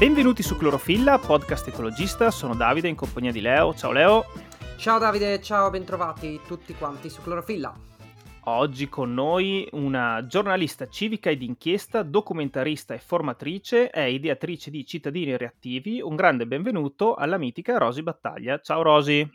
Benvenuti su Clorofilla, podcast ecologista. Sono Davide in compagnia di Leo. Ciao Leo. Ciao Davide, ciao, bentrovati tutti quanti su Clorofilla. Oggi con noi una giornalista civica e d'inchiesta, documentarista e formatrice, è ideatrice di Cittadini Reattivi. Un grande benvenuto alla mitica Rosi Battaglia. Ciao Rosi.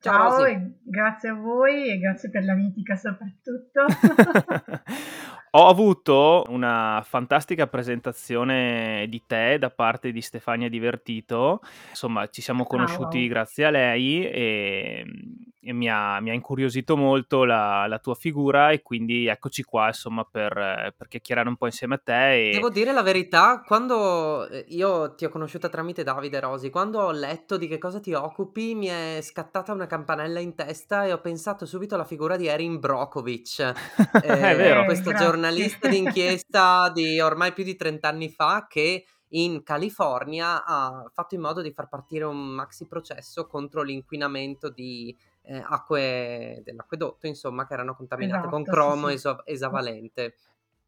Ciao, Ciao grazie a voi e grazie per la mitica soprattutto. Ho avuto una fantastica presentazione di te da parte di Stefania Divertito, insomma ci siamo conosciuti wow. grazie a lei e, e mi, ha, mi, ha, incuriosito molto la, la, tua figura e quindi eccoci qua insomma per, per, chiacchierare un po' insieme a te. E... Devo dire la verità, quando eh, io ti ho conosciuta tramite Davide Rosi, quando ho letto di che cosa ti occupi mi è scattata una campanella in testa e ho pensato subito alla figura di Erin Brokovich, eh, questo giornalista giornalista d'inchiesta di ormai più di 30 anni fa che in California ha fatto in modo di far partire un maxi processo contro l'inquinamento di eh, acque dell'acquedotto, insomma, che erano contaminate esatto, con cromo sì. Eso- esavalente.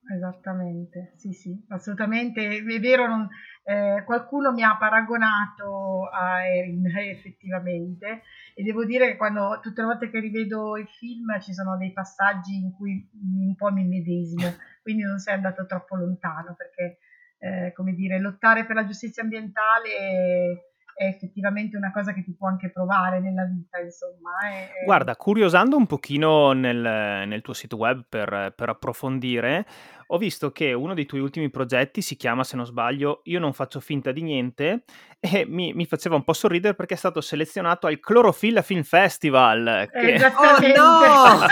Esattamente, sì, sì, assolutamente. È vero, non, eh, qualcuno mi ha paragonato a Erin effettivamente e devo dire che quando tutte le volte che rivedo il film ci sono dei passaggi in cui un po' mi medesimo, quindi non sei andato troppo lontano perché, eh, come dire, lottare per la giustizia ambientale è effettivamente una cosa che ti può anche provare nella vita, insomma. È, Guarda, curiosando un pochino nel, nel tuo sito web per, per, approfondire, ho visto che uno dei tuoi ultimi progetti si chiama, se non sbaglio, Io non faccio finta di niente e mi, mi faceva un po' sorridere perché è stato selezionato al Clorofilla Film Festival. Che... Esattamente. Oh no!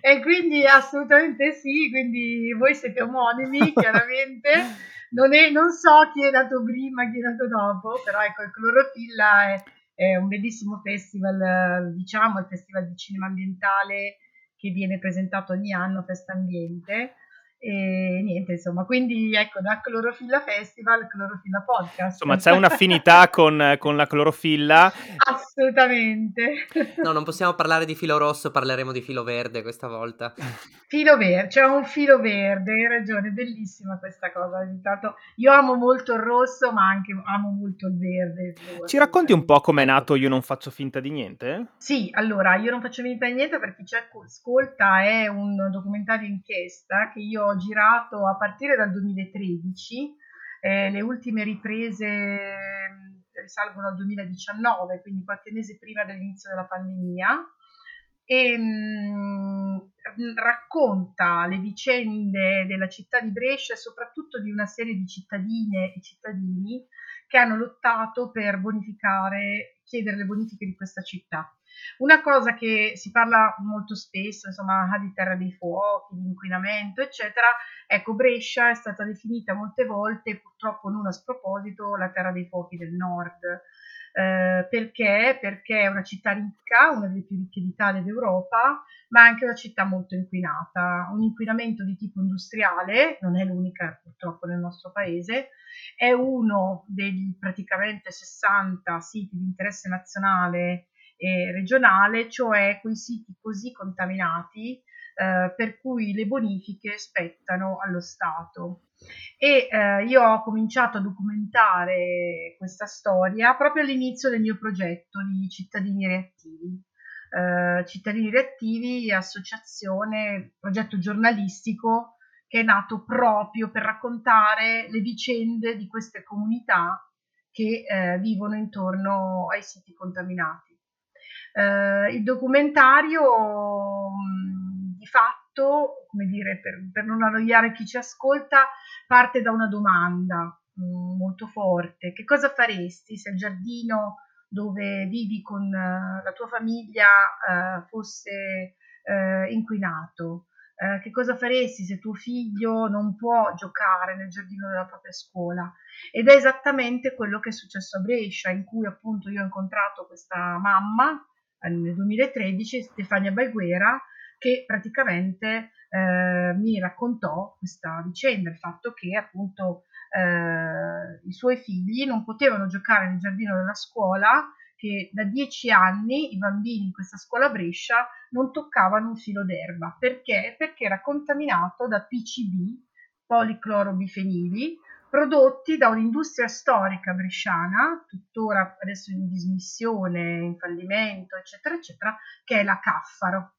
e quindi assolutamente sì, quindi voi siete omonimi, chiaramente non, è, non, so chi è nato prima, chi è nato dopo, però ecco, il Clorofilla è, è un bellissimo festival, diciamo, il festival di cinema ambientale che viene presentato ogni anno, Festa Ambiente, e niente, insomma, quindi ecco, da Clorofilla Festival, Clorofilla Podcast. Insomma, c'è un'affinità con, con, la clorofilla. Assolutamente. No, non possiamo parlare di filo rosso, parleremo di filo verde questa volta. Filo verde, c'è un filo verde, hai ragione, bellissima questa cosa. Intanto, io amo molto il rosso, ma anche amo molto il verde. Ci racconti un po' com'è nato Io non faccio finta di niente? Sì, allora, Io non faccio finta di niente per chi ci ascolta è un documentario inchiesta che io ho girato a partire dal 2013, eh, le ultime riprese risalgono al 2019, quindi qualche mese prima dell'inizio della pandemia, e mh, racconta le vicende della città di Brescia e soprattutto di una serie di cittadine e cittadini che hanno lottato per bonificare, chiedere le bonifiche di questa città. Una cosa che si parla molto spesso, insomma, di terra dei fuochi, di inquinamento, eccetera, ecco, Brescia è stata definita molte volte, purtroppo non a sproposito, la terra dei fuochi del nord. Eh, perché? Perché è una città ricca, una delle più ricche d'Italia ed Europa, ma anche una città molto inquinata. Un inquinamento di tipo industriale, non è l'unica purtroppo nel nostro paese, è uno degli praticamente 60 siti di interesse nazionale e regionale, cioè quei siti così contaminati eh, per cui le bonifiche spettano allo Stato. E eh, io ho cominciato a documentare questa storia proprio all'inizio del mio progetto di cittadini reattivi. Eh, cittadini reattivi, associazione, progetto giornalistico che è nato proprio per raccontare le vicende di queste comunità che eh, vivono intorno ai siti contaminati. Eh, il documentario di fatto, come dire, per, per, non annoiare chi ci ascolta, parte da una domanda molto forte. Che cosa faresti se il giardino dove vivi con uh, la tua famiglia uh, fosse uh, inquinato? Eh, che cosa faresti se tuo figlio non può giocare nel giardino della propria scuola? Ed è esattamente quello che è successo a Brescia, in cui appunto io ho incontrato questa mamma nel 2013 Stefania Baiguera che praticamente eh, mi raccontò questa vicenda, il fatto che appunto eh, i suoi figli non potevano giocare nel giardino della scuola, che da dieci anni i bambini in questa scuola Brescia non toccavano un filo d'erba. Perché? Perché era contaminato da PCB, policlorobifenili, prodotti da un'industria storica bresciana, tuttora adesso in dismissione, in fallimento, eccetera, eccetera, che è la Caffaro.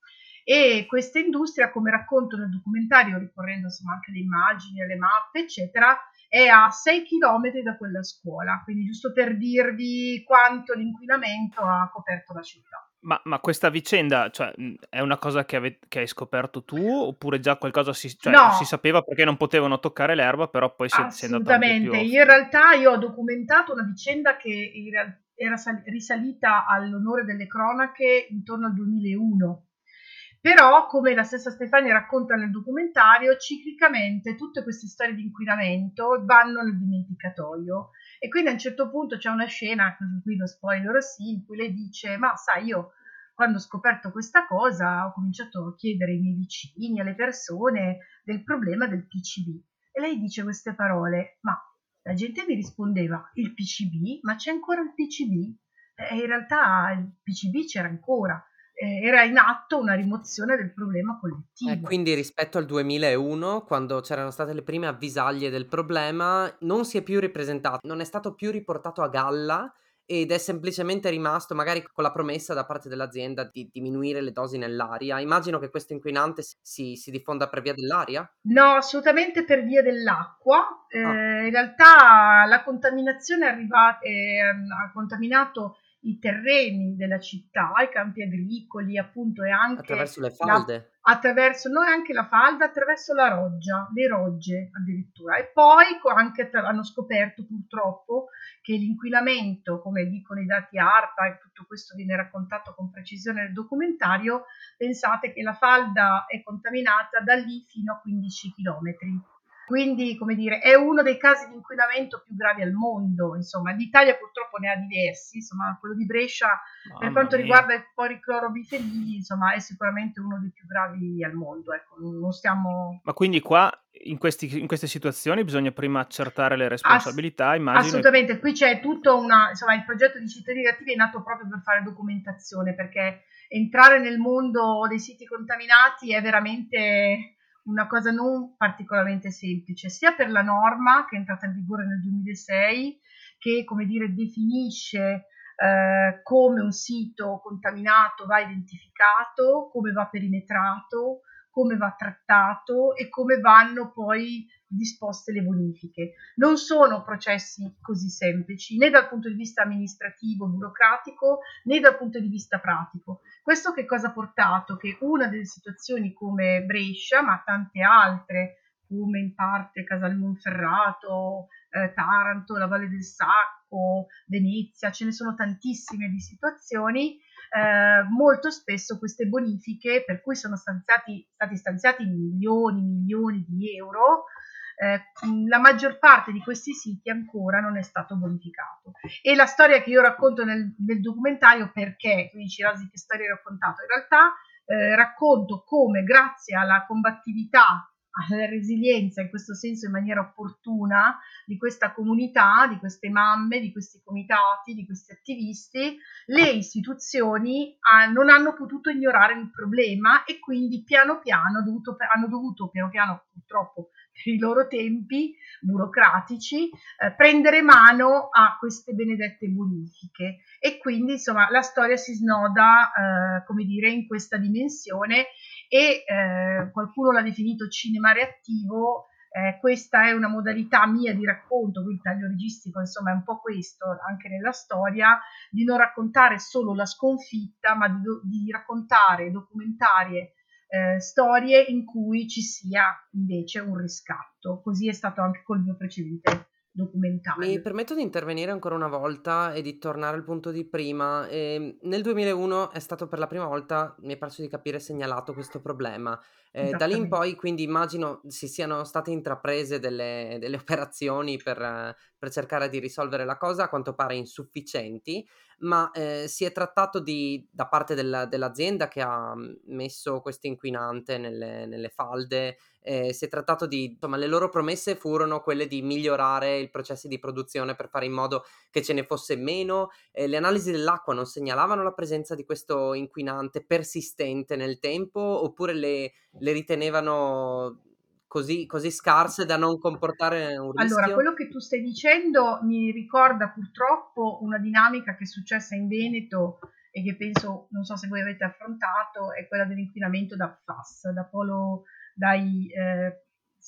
E questa industria, come racconto nel documentario, ricorrendo insomma anche le immagini, le mappe, eccetera, è a 6 km da quella scuola, quindi giusto per dirvi quanto l'inquinamento ha coperto la città. Ma, ma, questa vicenda, cioè, è una cosa che, ave- che, hai scoperto tu oppure già qualcosa si, cioè, no. si, sapeva perché non potevano toccare l'erba, però poi si, si è andato Assolutamente, in realtà io ho documentato una vicenda che era risalita all'onore delle cronache intorno al 2001. Però, come la stessa Stefania racconta nel documentario, ciclicamente tutte queste storie di inquinamento vanno nel dimenticatoio e quindi a un certo punto c'è una scena, qui lo spoiler sì, in cui lei dice, ma sai, io quando ho scoperto questa cosa ho cominciato a chiedere ai miei vicini, alle persone del problema del PCB. E lei dice queste parole, ma la gente mi rispondeva, il PCB? Ma c'è ancora il PCB? E in realtà il PCB c'era ancora eh, era in atto una rimozione del problema collettivo. Eh, quindi rispetto al 2001, quando c'erano state le prime avvisaglie del problema, non si è più ripresentato, non è stato più riportato a galla ed è semplicemente rimasto magari con la promessa da parte dell'azienda di diminuire le dosi nell'aria. Immagino che questo inquinante si, si diffonda per via dell'aria? No, assolutamente per via dell'acqua. Eh, ah. In realtà la contaminazione è arrivata, eh, ha contaminato i terreni della città, i campi agricoli, appunto, e anche attraverso le falde. La, attraverso non anche la falda, attraverso la roggia, le rogge addirittura. E poi anche hanno scoperto purtroppo che l'inquinamento, come dicono i dati ARPA, e tutto questo viene raccontato con precisione nel documentario, pensate che la falda è contaminata da lì fino a 15 chilometri quindi, come dire, è uno dei casi di inquinamento più gravi al mondo. Insomma, l'Italia purtroppo ne ha diversi. Insomma, quello di Brescia, Mamma per quanto mia. riguarda il poriclorobifenili, insomma, è sicuramente uno dei più gravi al mondo. Ecco, non stiamo... Ma quindi qua in, questi, in, queste situazioni bisogna prima accertare le responsabilità, Ass- immagino. Assolutamente, qui c'è tutto una, insomma, il progetto di cittadini attivi è nato proprio per fare documentazione, perché entrare nel mondo dei siti contaminati è veramente una cosa non particolarmente semplice, sia per la norma che è entrata in vigore nel 2006, che come dire definisce eh, come un sito contaminato va identificato, come va perimetrato, come va trattato e come vanno poi disposte le bonifiche. Non sono processi così semplici né dal punto di vista amministrativo, burocratico, né dal punto di vista pratico. Questo che cosa ha portato? Che una delle situazioni come Brescia, ma tante altre, come in parte Casal Monferrato, eh, Taranto, la Valle del Sacco, Venezia, ce ne sono tantissime di situazioni, eh, molto spesso queste bonifiche, per cui sono stanziati, stati stanziati milioni, milioni di euro, eh, la maggior parte di questi siti ancora non è stato bonificato. E la storia che io racconto nel, nel documentario, perché, tu dici Rasi che storia hai raccontato, in realtà eh, racconto come grazie alla combattività alla resilienza in questo senso in maniera opportuna di questa comunità, di queste mamme, di questi comitati, di questi attivisti, le istituzioni ah, non hanno potuto ignorare il problema e quindi piano piano dovuto, hanno dovuto, piano piano purtroppo per i loro tempi burocratici, eh, prendere mano a queste benedette bonifiche. E quindi insomma la storia si snoda, eh, come dire, in questa dimensione e eh, qualcuno l'ha definito cinema reattivo. Eh, questa è una modalità mia di racconto, il taglio registico insomma è un po' questo anche nella storia, di non raccontare solo la sconfitta, ma di, di raccontare, documentare eh, storie in cui ci sia invece un riscatto. Così è stato anche col mio precedente documentario. Mi permetto di intervenire ancora una volta e di tornare al punto di prima. Eh, nel 2001 è stato per la prima volta, mi è parso di capire, segnalato questo problema. Eh, da lì in poi, quindi immagino si siano state intraprese delle, delle operazioni per, per, cercare di risolvere la cosa, a quanto pare insufficienti, ma eh, si è trattato di, da parte del, dell'azienda che ha messo questo inquinante nelle, nelle falde eh, si è trattato di, insomma, le loro promesse furono quelle di migliorare i processi di produzione per fare in modo che ce ne fosse meno. Eh, le analisi dell'acqua non segnalavano la presenza di questo inquinante persistente nel tempo oppure le, le ritenevano così, così scarse da non comportare un rischio? Allora, quello che tu stai dicendo mi ricorda purtroppo una dinamica che è successa in Veneto e che penso, non so se voi avete affrontato, è quella dell'inquinamento da FAS, da polo, dai, eh,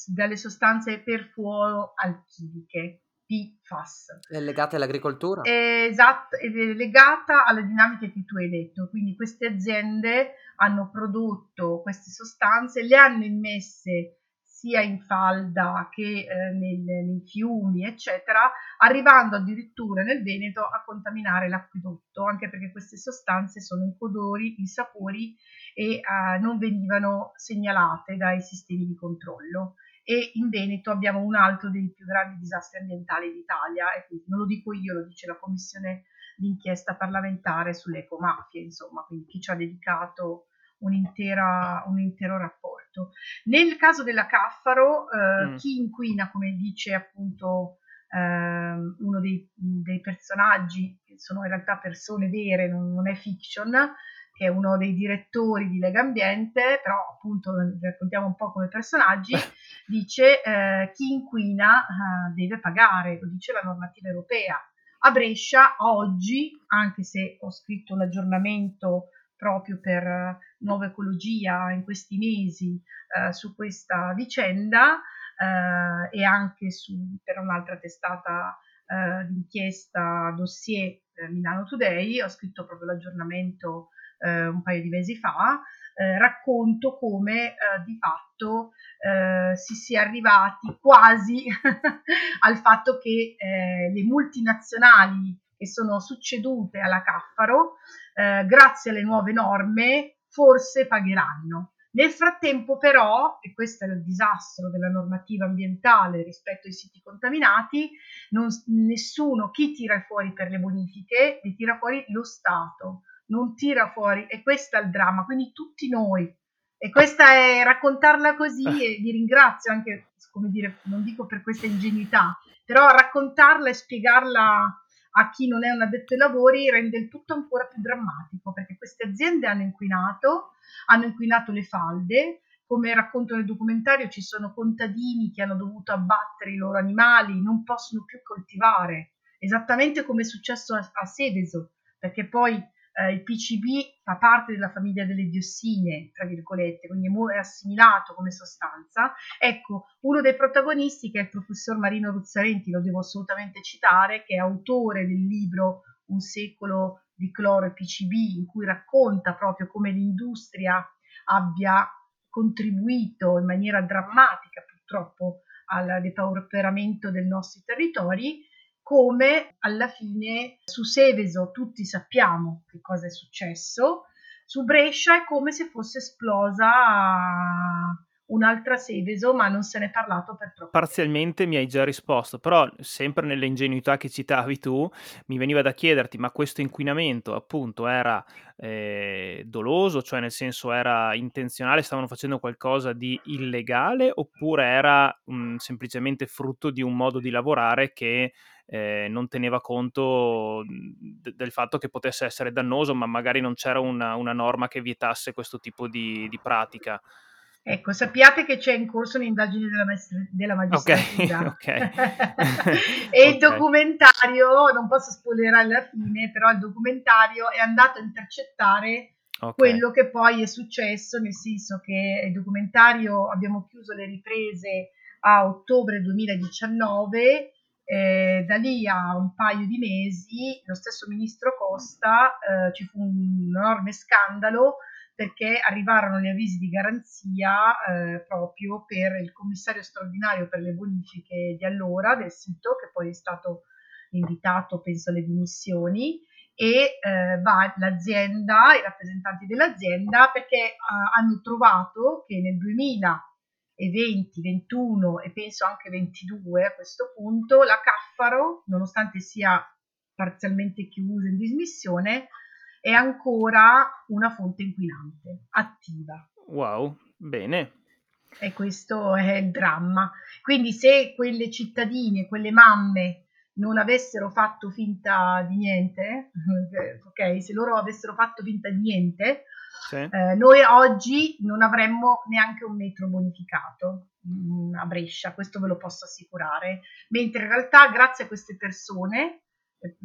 dalle sostanze perfluoroalchiliche. PFAS. È legata all'agricoltura? Esatto, è legata alle dinamiche che tu hai detto. Quindi queste aziende hanno prodotto queste sostanze, le hanno immesse sia in falda che eh, nel, nei fiumi, eccetera, arrivando addirittura nel Veneto a contaminare l'acquedotto, anche perché queste sostanze sono incolori, insapori e eh, non venivano segnalate dai sistemi di controllo e in Veneto abbiamo un altro dei più grandi disastri ambientali d'Italia e quindi non lo dico io, lo dice la commissione d'inchiesta parlamentare sulle ecomafie, insomma, quindi chi ci ha dedicato un, intera, un intero rapporto. Nel caso della Caffaro, eh, mm. chi inquina, come dice appunto eh, uno dei, dei, personaggi, che sono in realtà persone vere, non, non è fiction, che è uno dei direttori di Lega Ambiente, però appunto raccontiamo un po' come personaggi, dice eh, chi inquina eh, deve pagare, lo dice la normativa europea. A Brescia oggi, anche se ho scritto un aggiornamento proprio per uh, Nuova Ecologia in questi mesi uh, su questa vicenda uh, e anche su, per un'altra testata d'inchiesta dossier Milano Today, ho scritto proprio l'aggiornamento eh, un paio di mesi fa, eh, racconto come eh, di fatto eh, si sia arrivati quasi al fatto che eh, le multinazionali che sono succedute alla Caffaro, eh, grazie alle nuove norme, forse pagheranno. Nel frattempo però, e questo è il disastro della normativa ambientale rispetto ai siti contaminati, non, nessuno, chi tira fuori per le bonifiche, li tira fuori lo Stato non tira fuori e questo è il dramma, quindi tutti noi. E questa è raccontarla così e vi ringrazio anche, come dire, non dico per questa ingenuità, però raccontarla e spiegarla a chi non è un addetto ai lavori rende il tutto ancora più drammatico, perché queste aziende hanno inquinato, hanno inquinato le falde, come racconto nel documentario ci sono contadini che hanno dovuto abbattere i loro animali, non possono più coltivare, esattamente come è successo a, a Seveso, perché poi eh, il PCB fa parte della famiglia delle diossine, tra virgolette, quindi è assimilato come sostanza. Ecco, uno dei protagonisti che è il professor Marino Ruzzarenti, lo devo assolutamente citare, che è autore del libro Un secolo di cloro e PCB, in cui racconta proprio come l'industria abbia contribuito in maniera drammatica purtroppo al depauperamento dei nostri territori come alla fine su Seveso tutti sappiamo che cosa è successo, su Brescia è come se fosse esplosa un'altra Seveso, ma non se ne è parlato per troppo. Parzialmente mi hai già risposto, però sempre nell'ingenuità che citavi tu, mi veniva da chiederti, ma questo inquinamento appunto era eh, doloso, cioè nel senso era intenzionale, stavano facendo qualcosa di illegale, oppure era mh, mm, semplicemente frutto di un modo di lavorare che eh, non teneva conto d- del fatto che potesse essere dannoso, ma magari non c'era una, una norma che vietasse questo tipo di, di pratica. Ecco, sappiate che c'è in corso un'indagine della, maestr- della magistratura. Okay, okay. e okay. il documentario, non posso spoilerare alla fine, però il documentario è andato a intercettare quello che poi è successo, nel senso che il documentario abbiamo chiuso le riprese a ottobre 2019 eh, da lì a un paio di mesi lo stesso ministro Costa eh, ci fu un enorme scandalo perché arrivarono gli avvisi di garanzia eh, proprio per il commissario straordinario per le bonifiche di allora del sito, che poi è stato invitato, penso, alle dimissioni, e eh, va l'azienda, i rappresentanti dell'azienda, perché eh, hanno trovato che nel 2000 e 20, 21 e penso anche 22 a questo punto, la Caffaro, nonostante sia parzialmente chiusa in dismissione, è ancora una fonte inquinante attiva. Wow, bene. E questo è il dramma. Quindi se quelle cittadine, quelle mamme non avessero fatto finta di niente, ok, se loro avessero fatto finta di niente, sì. eh, noi oggi non avremmo neanche un metro bonificato mh, mm, a Brescia, questo ve lo posso assicurare, mentre in realtà grazie a queste persone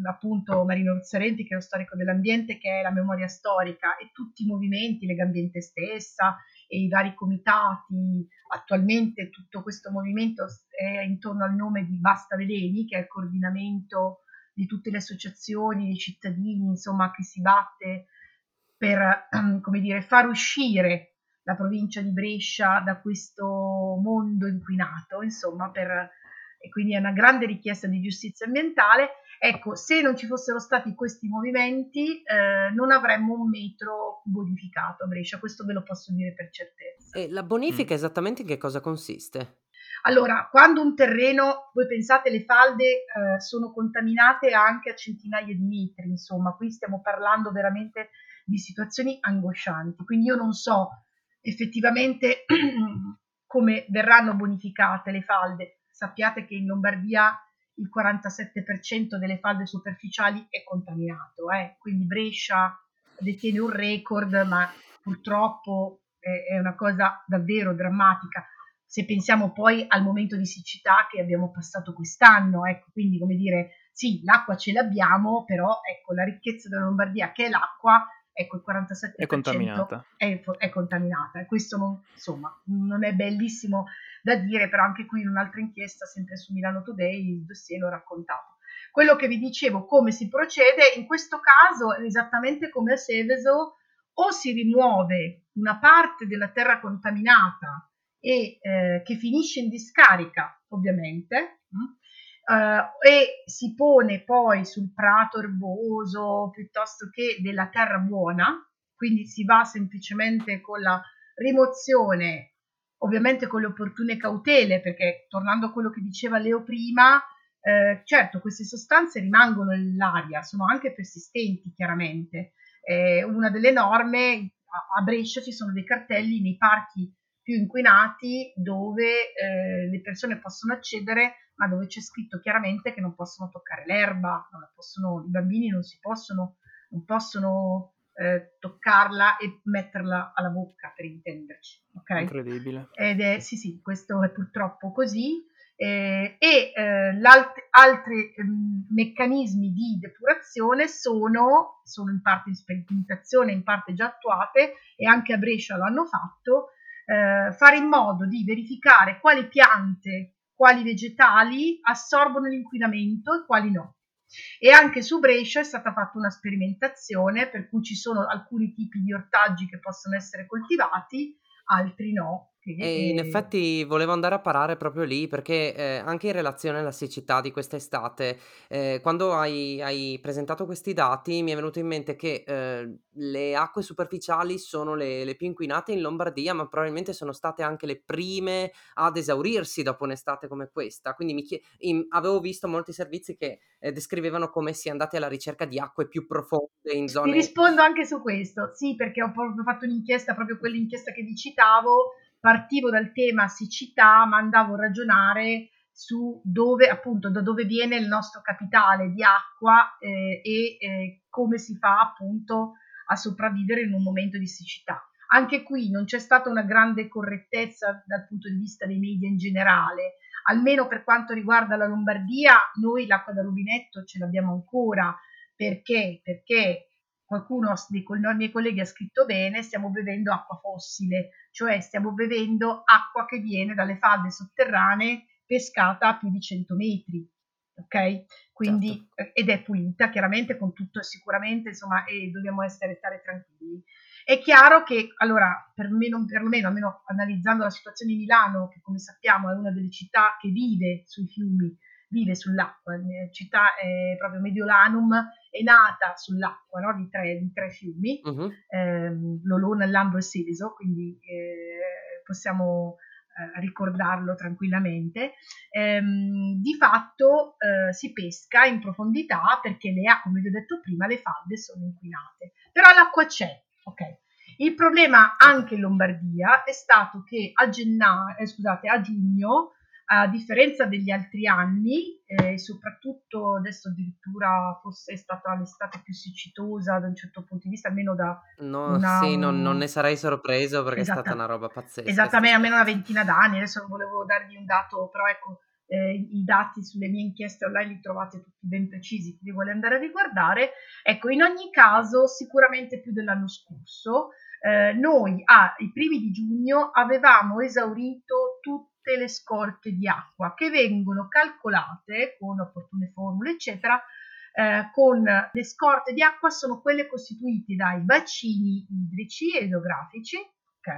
appunto Marino Ruzzarenti che è lo storico dell'ambiente che è la memoria storica e tutti i movimenti, Legambiente stessa e i vari comitati, attualmente tutto questo movimento è intorno al nome di Basta Veleni che è il coordinamento di tutte le associazioni, dei cittadini, insomma, che si batte per, come dire, far uscire la provincia di Brescia da questo mondo inquinato, insomma, per, e quindi è una grande richiesta di giustizia ambientale Ecco, se non ci fossero stati questi movimenti, eh, non avremmo un metro bonificato a Brescia, questo ve lo posso dire per certezza. E la bonifica mm. esattamente in che cosa consiste? Allora, quando un terreno, voi pensate le falde eh, sono contaminate anche a centinaia di metri, insomma, qui stiamo parlando veramente di situazioni angoscianti, quindi io non so effettivamente come verranno bonificate le falde. Sappiate che in Lombardia il 47% delle falde superficiali è contaminato, eh? quindi Brescia detiene un record, ma purtroppo è, una cosa davvero drammatica. Se pensiamo poi al momento di siccità che abbiamo passato quest'anno, ecco, quindi come dire, sì, l'acqua ce l'abbiamo, però ecco, la ricchezza della Lombardia che è l'acqua, ecco, il 47% è contaminata. È, è contaminata. E questo non, insomma, non è bellissimo da dire, però anche qui in un'altra inchiesta, sempre su Milano Today, il dossier l'ho raccontato. Quello che vi dicevo, come si procede, in questo caso è esattamente come a Seveso, o si rimuove una parte della terra contaminata e eh, che finisce in discarica, ovviamente, mh, eh, e si pone poi sul prato erboso piuttosto che della terra buona, quindi si va semplicemente con la rimozione ovviamente con le opportune cautele, perché tornando a quello che diceva Leo prima, eh, certo queste sostanze rimangono nell'aria, sono anche persistenti chiaramente. Eh, una delle norme, a, a, Brescia ci sono dei cartelli nei parchi più inquinati dove eh, le persone possono accedere, ma dove c'è scritto chiaramente che non possono toccare l'erba, possono, i bambini non si possono, non possono eh, toccarla e metterla alla bocca per intenderci. Okay? Incredibile. Ed è, sì, sì, questo è purtroppo così. Eh, e altri ehm, meccanismi di depurazione sono, sono, in parte in sperimentazione, in parte già attuate e anche a Brescia lo hanno fatto, eh, fare in modo di verificare quali piante, quali vegetali assorbono l'inquinamento e quali no. E anche su Brescia è stata fatta una sperimentazione per cui ci sono alcuni tipi di ortaggi che possono essere coltivati, altri no. E in effetti volevo andare a parare proprio lì perché eh, anche in relazione alla siccità di quest'estate, eh, quando hai, hai, presentato questi dati mi è venuto in mente che eh, le acque superficiali sono le, le, più inquinate in Lombardia, ma probabilmente sono state anche le prime ad esaurirsi dopo un'estate come questa. Quindi chie- in, avevo visto molti servizi che eh, descrivevano come si è andati alla ricerca di acque più profonde in zone... Ti rispondo anche su questo, sì, perché ho proprio fatto un'inchiesta, proprio quell'inchiesta che vi citavo partivo dal tema siccità, ma andavo a ragionare su dove, appunto, da dove viene il nostro capitale di acqua eh, e eh, come si fa appunto a sopravvivere in un momento di siccità. Anche qui non c'è stata una grande correttezza dal punto di vista dei media in generale, almeno per quanto riguarda la Lombardia, noi l'acqua da rubinetto ce l'abbiamo ancora, perché? Perché qualcuno dei miei colleghi ha scritto bene, stiamo bevendo acqua fossile, cioè stiamo bevendo acqua che viene dalle falde sotterranee pescata a più di 100 metri, ok? Quindi, certo. ed è pulita, chiaramente con tutto sicuramente, insomma, e dobbiamo essere, stare tranquilli. È chiaro che, allora, per me, perlomeno, almeno analizzando la situazione di Milano, che come sappiamo è una delle città che vive sui fiumi, vive sull'acqua, la città è proprio Mediolanum, è nata sull'acqua no? di, tre, di, tre, fiumi, uh-huh. ehm, l'Olona, l'Ambro e il Seveso, quindi eh, possiamo eh, ricordarlo tranquillamente. Ehm, di fatto eh, si pesca in profondità perché le, come vi ho detto prima, le falde sono inquinate, però l'acqua c'è, ok? Il problema anche in Lombardia è stato che a, gennaio, eh, scusate, a giugno a differenza degli altri anni, eh, soprattutto adesso addirittura fosse stata l'estate più siccitosa da un certo punto di vista, almeno da No, una... sì, non, non ne sarei sorpreso perché è stata Esatta- una roba pazzesca. Esattamente, almeno una ventina d'anni, adesso non volevo darvi un dato, però ecco, eh, i dati sulle mie inchieste online li trovate tutti ben precisi, chi li vuole andare a riguardare. Ecco, in ogni caso, sicuramente più dell'anno scorso, eh, noi ai primi di giugno avevamo esaurito tutte le scorte di acqua che vengono calcolate con opportune formule, eccetera, eh, con le scorte di acqua sono quelle costituite dai bacini idrici e idrografici, ok?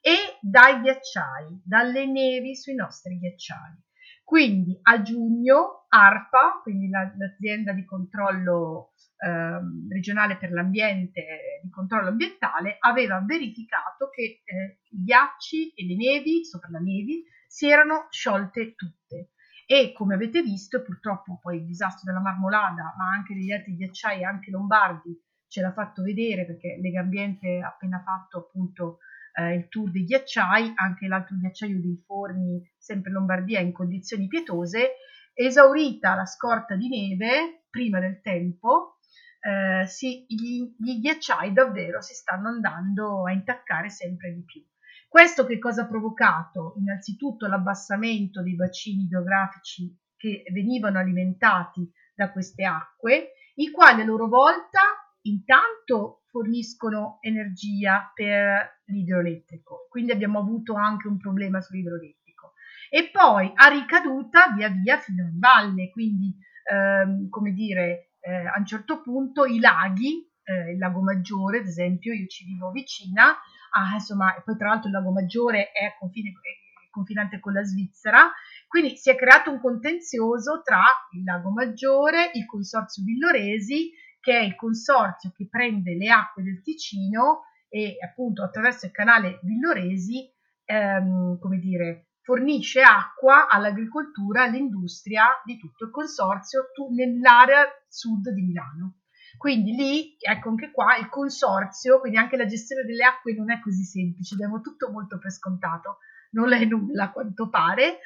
E dai ghiacciai, dalle nevi sui nostri ghiacciai. Quindi a giugno ARPA, quindi la, l'azienda di controllo eh, regionale per l'ambiente, di controllo ambientale, aveva verificato che eh, i ghiacci e le nevi, sopra la nevi, si erano sciolte tutte. E come avete visto, purtroppo poi il disastro della Marmolada, ma anche degli altri ghiacciai, anche lombardi, ce l'ha fatto vedere perché Lega Ambiente ha appena fatto appunto eh, il tour dei ghiacciai, anche l'altro ghiacciaio dei Forni, sempre Lombardia, in condizioni pietose, esaurita la scorta di neve prima del tempo, eh, si, gli, gli ghiacciai davvero si stanno andando a intaccare sempre di più. Questo che cosa ha provocato? Innanzitutto l'abbassamento dei bacini idrografici che venivano alimentati da queste acque, i quali a loro volta intanto forniscono energia per l'idroelettrico, quindi abbiamo avuto anche un problema sull'idroelettrico. E poi ha ricaduta via via fino in valle, quindi ehm, come dire, eh, a un certo punto i laghi, eh, il lago Maggiore ad esempio, io ci vivo vicina, ah, insomma, poi tra l'altro il lago Maggiore è, confine, è confinante con la Svizzera, quindi si è creato un contenzioso tra il lago Maggiore, il consorzio Villoresi, che è il consorzio che prende le acque del Ticino e appunto attraverso il canale Villoresi, ehm, come dire, fornisce acqua all'agricoltura, all'industria di tutto il consorzio tu, nell'area sud di Milano. Quindi lì, ecco anche qua, il consorzio, quindi anche la gestione delle acque non è così semplice, diamo tutto molto per scontato, non è nulla a quanto pare.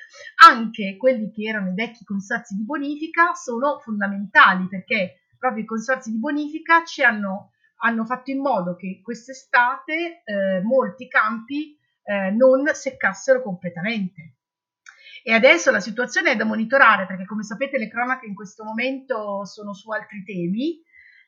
Anche quelli che erano i vecchi consorzi di bonifica sono fondamentali perché proprio i consorzi di bonifica ci hanno, hanno fatto in modo che quest'estate eh, molti campi eh, non seccassero completamente. E adesso la situazione è da monitorare perché come sapete le cronache in questo momento sono su altri temi,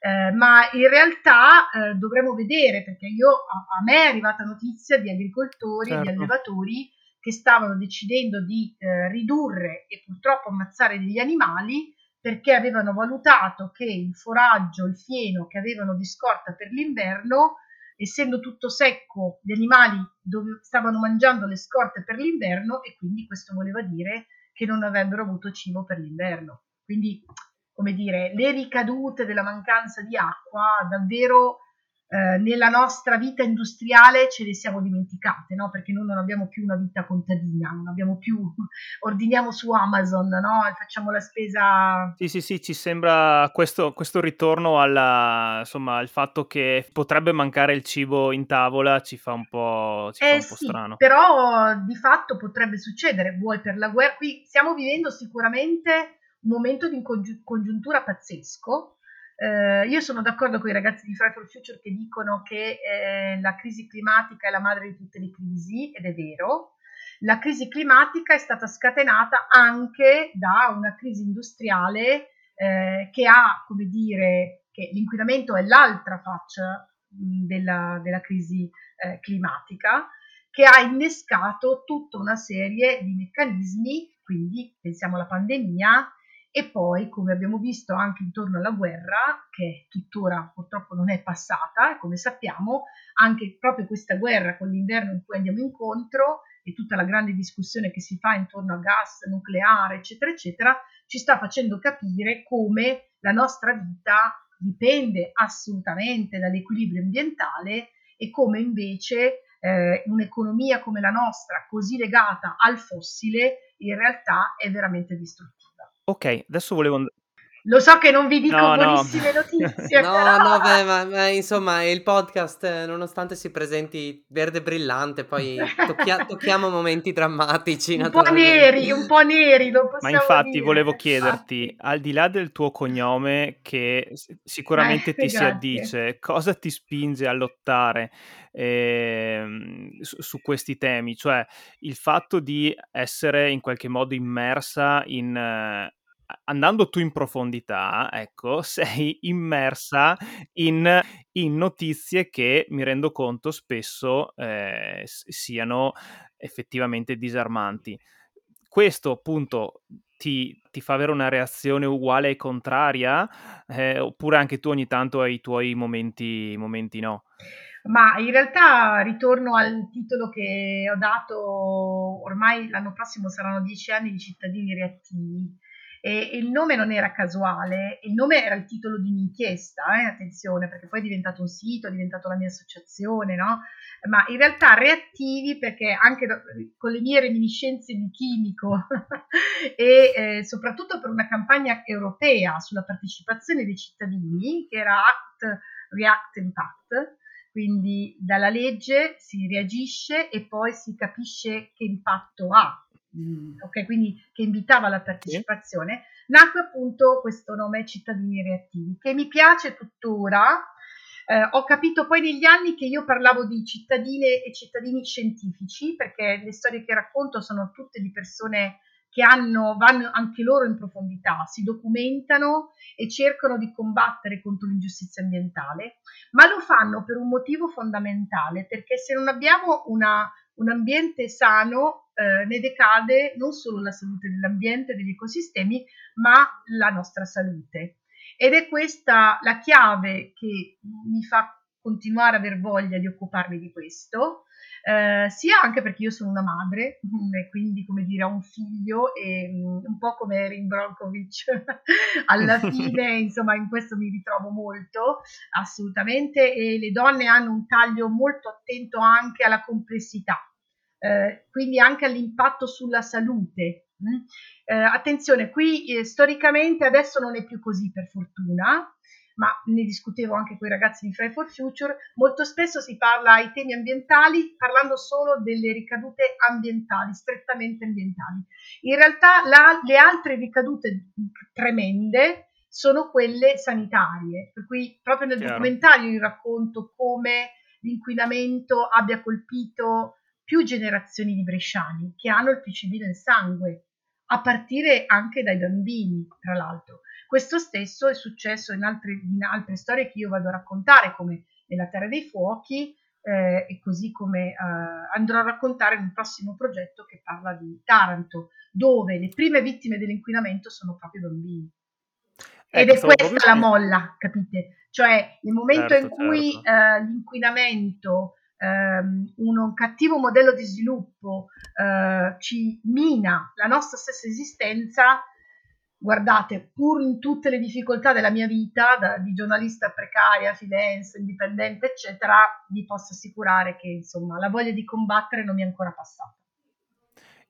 eh, ma in realtà eh, dovremo vedere perché io, a, a, me è arrivata notizia di agricoltori, certo. di allevatori che stavano decidendo di eh, ridurre e purtroppo ammazzare degli animali perché avevano valutato che il foraggio, il fieno che avevano di scorta per l'inverno, essendo tutto secco, gli animali dove stavano mangiando le scorte per l'inverno e quindi questo voleva dire che non avrebbero avuto cibo per l'inverno. Quindi, come dire, le ricadute della mancanza di acqua davvero eh, nella nostra vita industriale ce le siamo dimenticate, no? Perché noi non abbiamo più una vita contadina, non abbiamo più, ordiniamo su Amazon, no? Facciamo la spesa. Sì, sì, sì, ci sembra questo, questo ritorno alla, insomma, al fatto che potrebbe mancare il cibo in tavola, ci fa un po', ci eh fa un po sì, strano. Però di fatto potrebbe succedere, vuoi per la guerra, qui stiamo vivendo sicuramente momento di congiuntura pazzesco, eh, io sono d'accordo con i ragazzi di Fry for Future che dicono che eh, la crisi climatica è la madre di tutte le crisi, ed è vero. La crisi climatica è stata scatenata anche da una crisi industriale eh, che ha, come dire, che l'inquinamento è l'altra faccia della, della, crisi eh, climatica, che ha innescato tutta una serie di meccanismi, quindi pensiamo alla pandemia, e poi, come abbiamo visto anche intorno alla guerra, che tuttora purtroppo non è passata, come sappiamo, anche proprio questa guerra con l'inverno in cui andiamo incontro e tutta la grande discussione che si fa intorno al gas nucleare, eccetera, eccetera, ci sta facendo capire come la nostra vita dipende assolutamente dall'equilibrio ambientale e come invece eh, un'economia come la nostra, così legata al fossile, in realtà è veramente distruttiva. Ok, adesso volevo and- Lo so che non vi dico no, buonissime no. notizie. no, però... no, beh, ma, ma, insomma, il podcast, nonostante si presenti verde brillante, poi tocchia- tocchiamo momenti drammatici. Un po' neri, un po' neri. ma infatti dire. volevo chiederti, infatti. al di là del tuo cognome, che sicuramente eh, ti grazie. si addice, cosa ti spinge a lottare? Eh, su, su, questi temi, cioè il fatto di essere in qualche modo immersa in, andando tu in profondità, ecco, sei immersa in, in notizie che mi rendo conto spesso eh, siano effettivamente disarmanti. Questo appunto ti, ti, fa avere una reazione uguale e contraria, eh, oppure anche tu ogni tanto hai i tuoi momenti, momenti no? Ma in realtà ritorno al titolo che ho dato, ormai l'anno prossimo saranno dieci anni di cittadini reattivi e il nome non era casuale, il nome era il titolo di un'inchiesta, eh, attenzione, perché poi è diventato un sito, è diventato la mia associazione, no? Ma in realtà reattivi perché anche con le mie reminiscenze di chimico e eh, soprattutto per una campagna europea sulla partecipazione dei cittadini, che era Act React Impact, quindi dalla legge si reagisce e poi si capisce che impatto ha Mm. ok, quindi che invitava alla partecipazione, sì. nacque appunto questo nome Cittadini Reattivi, che mi piace tuttora. Eh, ho capito poi negli anni che io parlavo di cittadine e cittadini scientifici, perché le storie che racconto sono tutte di persone che hanno, vanno anche loro in profondità, si documentano e cercano di combattere contro l'ingiustizia ambientale, ma lo fanno per un motivo fondamentale, perché se non abbiamo una, un ambiente sano eh, ne decade non solo la salute dell'ambiente degli ecosistemi, ma la nostra salute. Ed è questa la chiave che mi fa continuare ad aver voglia di occuparmi di questo, eh, sia anche perché io sono una madre e quindi come dire ho un figlio e mm, un po' come Erin Bronkovic alla fine insomma in questo mi ritrovo molto assolutamente e le donne hanno un taglio molto attento anche alla complessità eh, quindi anche all'impatto sulla salute. Mm? Eh, attenzione, qui eh, storicamente adesso non è più così per fortuna, ma ne discutevo anche con i ragazzi di Fry for Future, molto spesso si parla ai temi ambientali parlando solo delle ricadute ambientali, strettamente ambientali. In realtà la, le altre ricadute tremende sono quelle sanitarie, per cui proprio nel Chiaro. documentario io racconto come l'inquinamento abbia colpito più generazioni di bresciani che hanno il PCB nel sangue, a partire anche dai bambini, tra l'altro. Questo stesso è successo in altre, in altre storie che io vado a raccontare, come nella Terra dei Fuochi, eh, e così come eh, andrò a raccontare un prossimo progetto che parla di Taranto, dove le prime vittime dell'inquinamento sono proprio i bambini. Ed ecco, è questa la molla, capite? Cioè il momento certo, in cui certo. eh, l'inquinamento ehm, un cattivo modello di sviluppo eh, ci mina la nostra stessa esistenza, guardate, pur in tutte le difficoltà della mia vita, da, di giornalista precaria, freelance, indipendente, eccetera, vi posso assicurare che insomma la voglia di combattere non mi è ancora passata.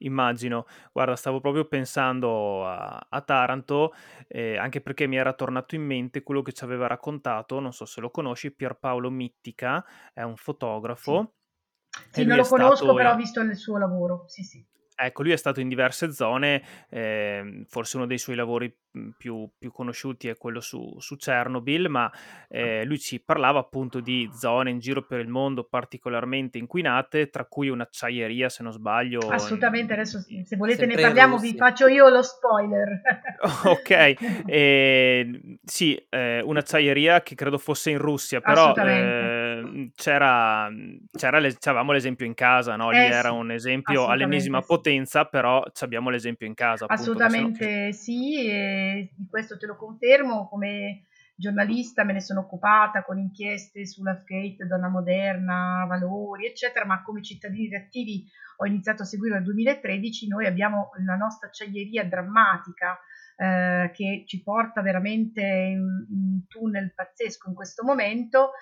Immagino, guarda, stavo proprio pensando a, a Taranto, eh, anche perché mi era tornato in mente quello che ci aveva raccontato, non so se lo conosci, Pierpaolo Mittica, è un fotografo. Sì, sì non lo conosco, però ho visto il suo lavoro, sì, sì. Ecco, lui è stato in diverse zone, eh, forse uno dei suoi lavori più, più conosciuti è quello su, su Chernobyl, ma eh, lui ci parlava appunto di zone in giro per il mondo particolarmente inquinate, tra cui un'acciaieria, se non sbaglio. Assolutamente, adesso se volete ne parliamo vi faccio io lo spoiler. ok, eh, sì, eh, un'acciaieria che credo fosse in Russia, però eh, c'era, c'era le, avevamo l'esempio in casa, no? lì eh era un esempio all'ennesima sì. potenza, però abbiamo l'esempio in casa. Appunto, Assolutamente no... sì. E di questo te lo confermo, come giornalista me ne sono occupata con inchieste sull'Afgate, Donna Moderna, Valori, eccetera, ma come cittadini reattivi ho iniziato a seguire nel 2013, noi abbiamo la nostra acciaieria drammatica eh, che ci porta veramente in un tunnel pazzesco in questo momento,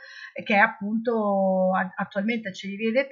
che è appunto attualmente Acciaierie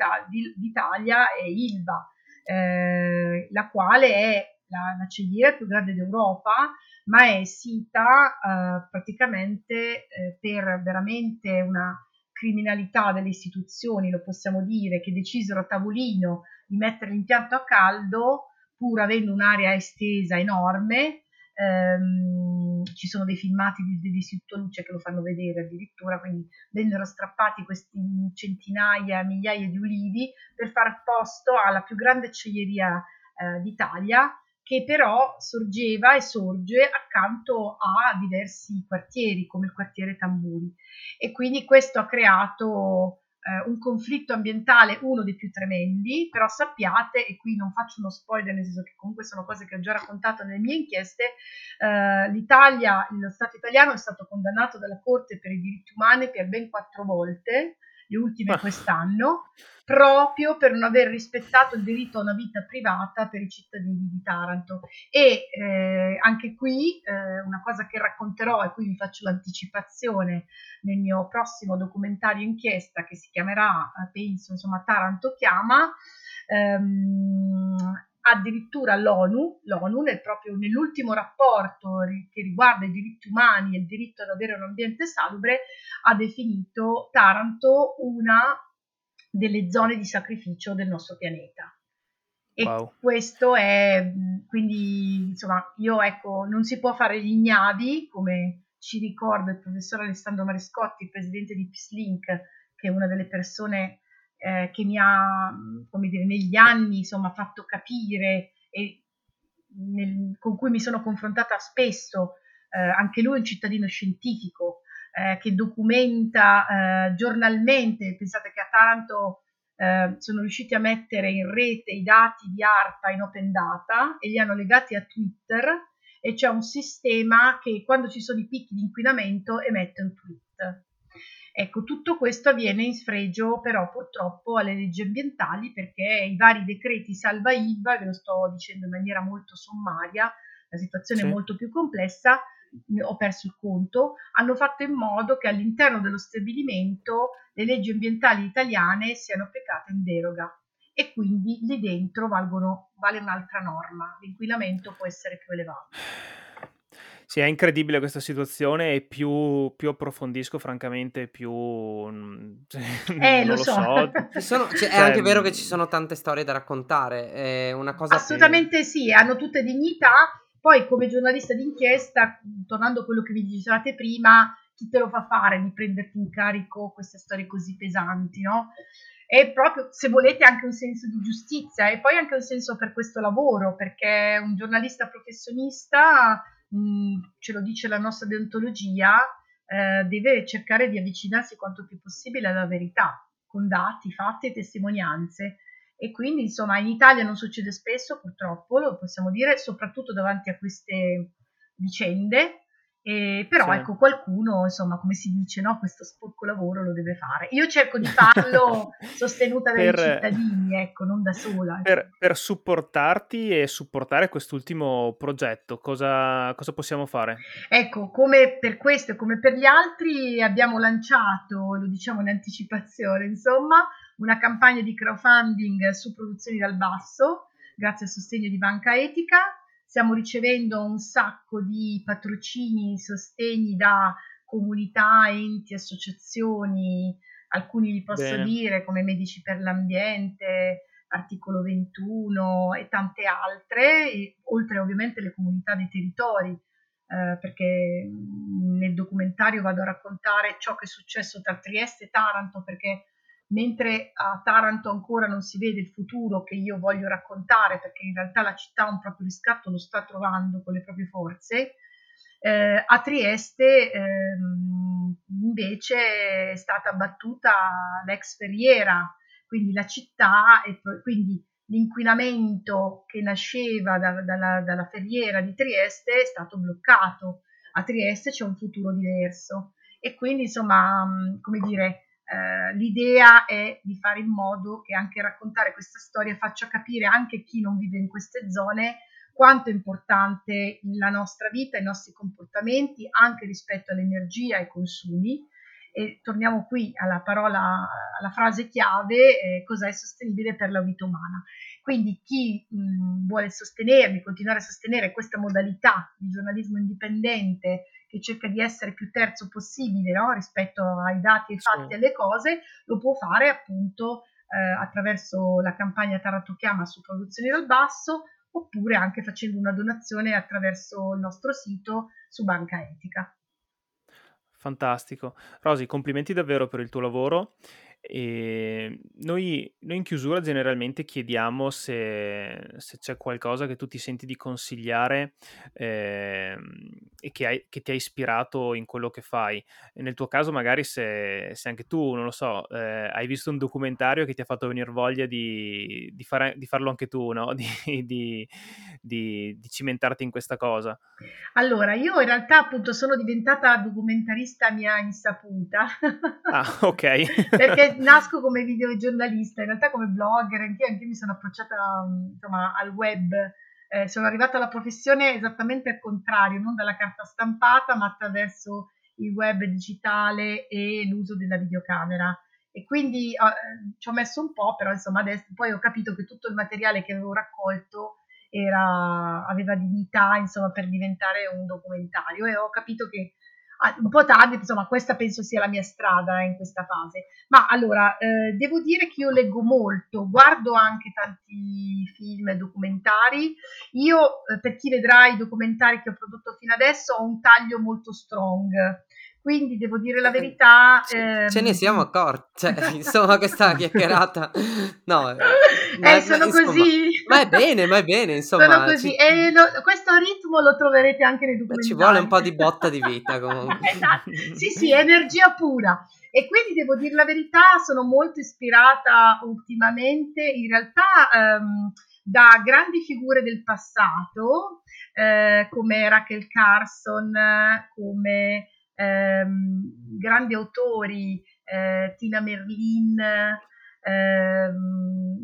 d'Italia e ILVA, eh, la quale è la, l'acciaieria più grande d'Europa, ma è sita eh, praticamente eh, per veramente una criminalità delle istituzioni, lo possiamo dire, che decisero a tavolino di mettere l'impianto a caldo pur avendo un'area estesa enorme. Ehm, ci sono dei filmati di, di, di Luce che lo fanno vedere addirittura, quindi vennero strappati questi centinaia, migliaia di ulivi per far posto alla più grande acciaieria eh, d'Italia che però sorgeva e sorge accanto a diversi quartieri come il quartiere Tamburi. E quindi questo ha creato eh, un conflitto ambientale, uno dei più tremendi, però sappiate, e qui non faccio uno spoiler, nel senso che comunque sono cose che ho già raccontato nelle mie inchieste, eh, l'Italia, lo Stato italiano è stato condannato dalla Corte per i diritti umani per ben quattro volte, le ultime ah. quest'anno, proprio per non aver rispettato il diritto a una vita privata per i cittadini di Taranto. E eh, anche qui eh, una cosa che racconterò, e qui vi faccio l'anticipazione nel mio prossimo documentario inchiesta che si chiamerà, eh, penso, insomma, Taranto chiama. Ehm, addirittura l'ONU, l'ONU nel proprio, nell'ultimo rapporto che riguarda i diritti umani e il diritto ad avere un ambiente salubre, ha definito Taranto una delle zone di sacrificio del nostro pianeta. E wow. questo è, quindi, insomma, io ecco, non si può fare gli ignavi, come ci ricorda il professor Alessandro Mariscotti, presidente di PISLink, che è una delle persone eh, che mi ha, come dire, negli anni, insomma, fatto capire e nel, con cui mi sono confrontata spesso, eh, anche lui è un cittadino scientifico, eh, che documenta eh, giornalmente, pensate che a Taranto eh, sono riusciti a mettere in rete i dati di ARPA in open data e li hanno legati a Twitter e c'è un sistema che quando ci sono i picchi di inquinamento emette un tweet. Ecco, tutto questo avviene in sfregio però purtroppo alle leggi ambientali perché i vari decreti salva ILVA, ve lo sto dicendo in maniera molto sommaria, la situazione sì. è molto più complessa, ho perso il conto, hanno fatto in modo che all'interno dello stabilimento le leggi ambientali italiane siano applicate in deroga e quindi lì dentro valgono, vale un'altra norma, l'inquinamento può essere più elevato. Sì, è incredibile questa situazione e più, più approfondisco, francamente, più... Eh, lo, lo, so. so. Sono, cioè, è cioè, anche vero che ci sono tante storie da raccontare, è una cosa Assolutamente che... sì, hanno tutte dignità poi come giornalista d'inchiesta, tornando a quello che vi dicevate prima, chi te lo fa fare di prenderti in carico queste storie così pesanti, no? È proprio, se volete, anche un senso di giustizia e poi anche un senso per questo lavoro, perché un giornalista professionista, mh, ce lo dice la nostra deontologia, eh, deve cercare di avvicinarsi quanto più possibile alla verità, con dati, fatti e testimonianze. E quindi insomma in Italia non succede spesso purtroppo, lo possiamo dire, soprattutto davanti a queste vicende, eh, però sì. ecco qualcuno insomma come si dice no, questo sporco lavoro lo deve fare. Io cerco di farlo sostenuta dai per, cittadini, ecco, non da sola. Per, ecco. per, supportarti e supportare quest'ultimo progetto, cosa, cosa possiamo fare? Ecco, come per questo e come per gli altri abbiamo lanciato, lo diciamo in anticipazione, insomma, una campagna di crowdfunding su produzioni dal basso, grazie al sostegno di Banca Etica. Stiamo ricevendo un sacco di patrocini, sostegni da comunità, enti, associazioni, alcuni li posso Bene. dire come Medici per l'Ambiente, Articolo 21 e tante altre, e, oltre ovviamente le comunità dei territori, eh, perché nel documentario vado a raccontare ciò che è successo tra Trieste e Taranto, perché mentre a Taranto ancora non si vede il futuro che io voglio raccontare, perché in realtà la città un proprio riscatto lo sta trovando con le proprie forze, eh, a Trieste ehm, invece è stata abbattuta l'ex ferriera, quindi la città e quindi l'inquinamento che nasceva da, dalla, dalla ferriera di Trieste è stato bloccato. A Trieste c'è un futuro diverso e quindi insomma, come dire, eh, l'idea è di fare in modo che anche raccontare questa storia faccia capire anche chi non vive in queste zone quanto è importante la nostra vita, i nostri comportamenti, anche rispetto all'energia e ai consumi, e torniamo qui alla parola, alla frase chiave, eh, cos'è sostenibile per la vita umana. Quindi chi mh, vuole sostenermi, continuare a sostenere questa modalità di giornalismo indipendente che cerca di essere più terzo possibile no? rispetto ai dati, ai fatti, e alle cose, lo può fare appunto eh, attraverso la campagna Taranto Chiama su Produzioni dal Basso oppure anche facendo una donazione attraverso il nostro sito su Banca Etica. Fantastico. Rosy, complimenti davvero per il tuo lavoro e noi, noi in chiusura generalmente chiediamo se, se c'è qualcosa che tu ti senti di consigliare eh, e che, hai, che, ti ha ispirato in quello che fai. E nel tuo caso, magari se, se, anche tu, non lo so, eh, hai visto un documentario che ti ha fatto venire voglia di, di, fare, di farlo anche tu, no? di, di, cimentarti in questa cosa. Allora, io in realtà appunto sono diventata documentarista mia insaputa. ah, ok. Perché nasco come videogiornalista, in realtà come blogger, anche io mi sono approcciata insomma, al web. Eh, sono arrivata alla professione esattamente al contrario, non dalla carta stampata, ma attraverso il web digitale e l'uso della videocamera. E quindi eh, ci ho messo un po', però insomma adesso poi ho capito che tutto il materiale che avevo raccolto era, aveva dignità insomma, per diventare un documentario e ho capito che Ah, un po' tardi, insomma, questa penso sia la mia strada in questa fase. Ma allora, eh, devo dire che io leggo molto, guardo anche tanti film e documentari. Io, eh, per chi vedrà i documentari che ho prodotto fino adesso, ho un taglio molto strong quindi devo dire la verità. Ehm... Ce ne siamo accorti, cioè, insomma, questa chiacchierata. No, eh, ma, sono insomma, così. Ma è bene, ma è bene, insomma. Sono così. Ci... E lo, questo ritmo lo troverete anche nei documentari. Ci vuole un po' di botta di vita, comunque. esatto. Sì, sì, energia pura. E quindi devo dire la verità, sono molto ispirata ultimamente, in realtà. Um, da grandi figure del passato eh, come Rachel Carson, come ehm, grandi autori, eh, Tina Merlin. Ehm,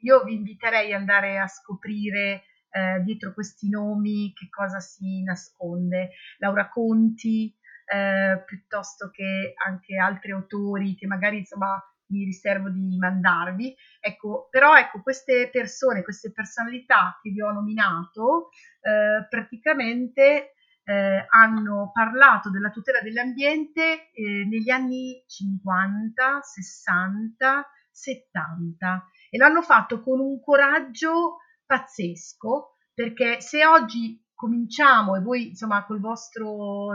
io vi inviterei ad andare a scoprire eh, dietro questi nomi che cosa si nasconde. Laura Conti, eh, piuttosto che anche altri autori che magari insomma vi riservo di mandarvi. Ecco, però ecco, queste persone, queste personalità che vi ho nominato, eh, praticamente eh, hanno parlato della tutela dell'ambiente eh, negli anni 50, 60, 70 e l'hanno fatto con un coraggio pazzesco perché se oggi cominciamo e voi insomma col vostro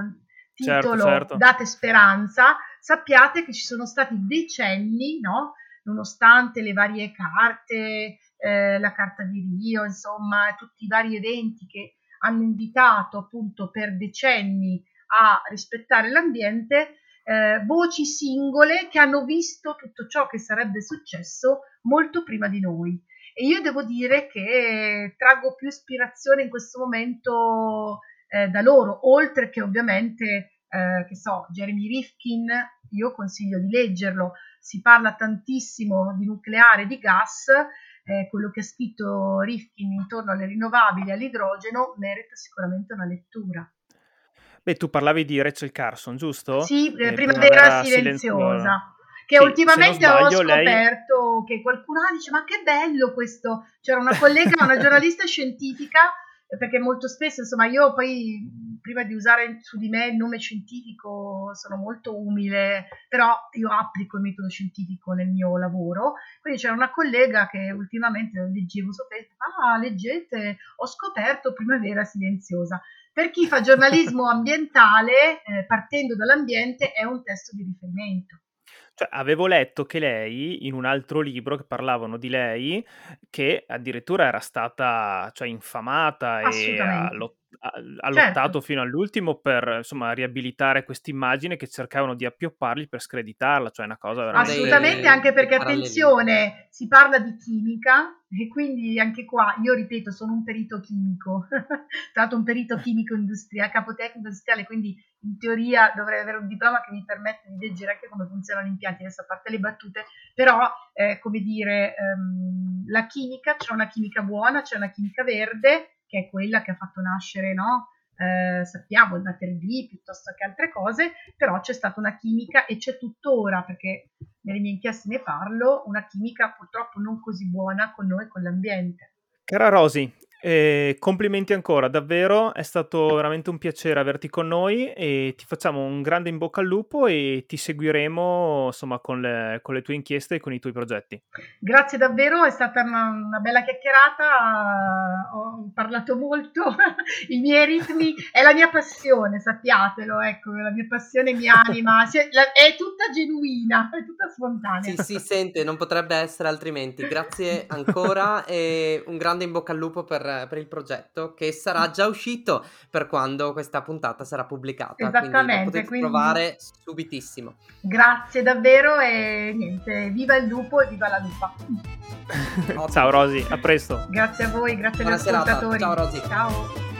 certo, titolo certo, certo. date speranza, sappiate che ci sono stati decenni, no? nonostante le varie carte, eh, la carta di Rio, insomma, tutti i vari eventi che hanno invitato appunto per decenni a rispettare l'ambiente, eh, voci singole che hanno visto tutto ciò che sarebbe successo molto prima di noi. E io devo dire che traggo più ispirazione in questo momento eh, da loro, oltre che ovviamente, eh, che so, Jeremy Rifkin, io consiglio di leggerlo, si parla tantissimo di nucleare, di gas, eh, quello che ha scritto Rifkin intorno alle rinnovabili e all'idrogeno merita sicuramente una lettura. Beh, tu parlavi di Rachel Carson, giusto? Sì, eh, Primavera silenziosa. silenziosa. Che sì, ultimamente sbaglio, ho scoperto lei... che qualcuno dice: Ma che bello questo! C'era una collega, una giornalista scientifica perché molto spesso, insomma, io poi prima di usare su di me il nome scientifico sono molto umile, però io applico il metodo scientifico nel mio lavoro. Quindi c'era una collega che ultimamente leggevo su Facebook, ah, leggete, ho scoperto Primavera Silenziosa. Per chi fa giornalismo ambientale, eh, partendo dall'ambiente, è un testo di riferimento. Cioè, avevo letto che lei, in un altro libro che parlavano di lei, che addirittura era stata, cioè, infamata e ha, lot- ha, certo. lottato fino all'ultimo per, insomma, riabilitare questa immagine che cercavano di appiopparli per screditarla, cioè una cosa veramente... Assolutamente, anche perché, attenzione, si parla di chimica e quindi anche qua, io ripeto, sono un perito chimico, l'altro un perito chimico industriale, capotecnico industriale, quindi in teoria dovrei avere un diploma che mi permette di leggere anche come funzionano gli impianti, adesso a parte le battute, però eh, come dire, ehm, la chimica, c'è una chimica buona, c'è una chimica verde, che è quella che ha fatto nascere no? eh, sappiamo il Mater D piuttosto che altre cose, però c'è stata una chimica e c'è tuttora, perché nelle mie inchieste ne parlo, una chimica purtroppo non così buona con noi, con l'ambiente. Cara Rosy, eh, complimenti ancora, davvero è stato veramente un piacere averti con noi e ti facciamo un grande in bocca al lupo e ti seguiremo insomma con le, con le tue inchieste e con i tuoi progetti. Grazie davvero, è stata una, una bella chiacchierata, ho parlato molto, i miei ritmi, è la mia passione, sappiatelo, ecco, la mia passione mi anima, è tutta genuina, è tutta spontanea. Sì, si sente, non potrebbe essere altrimenti. Grazie ancora e un grande in bocca al lupo per per, il progetto che sarà già uscito per quando questa puntata sarà pubblicata. Esattamente. Quindi lo potete quindi... trovare subitissimo. Grazie davvero e niente, viva il lupo e viva la lupa. Ciao Rosy, a presto. Grazie a voi, grazie Buona agli ascoltatori. Ciao Rosy. Ciao.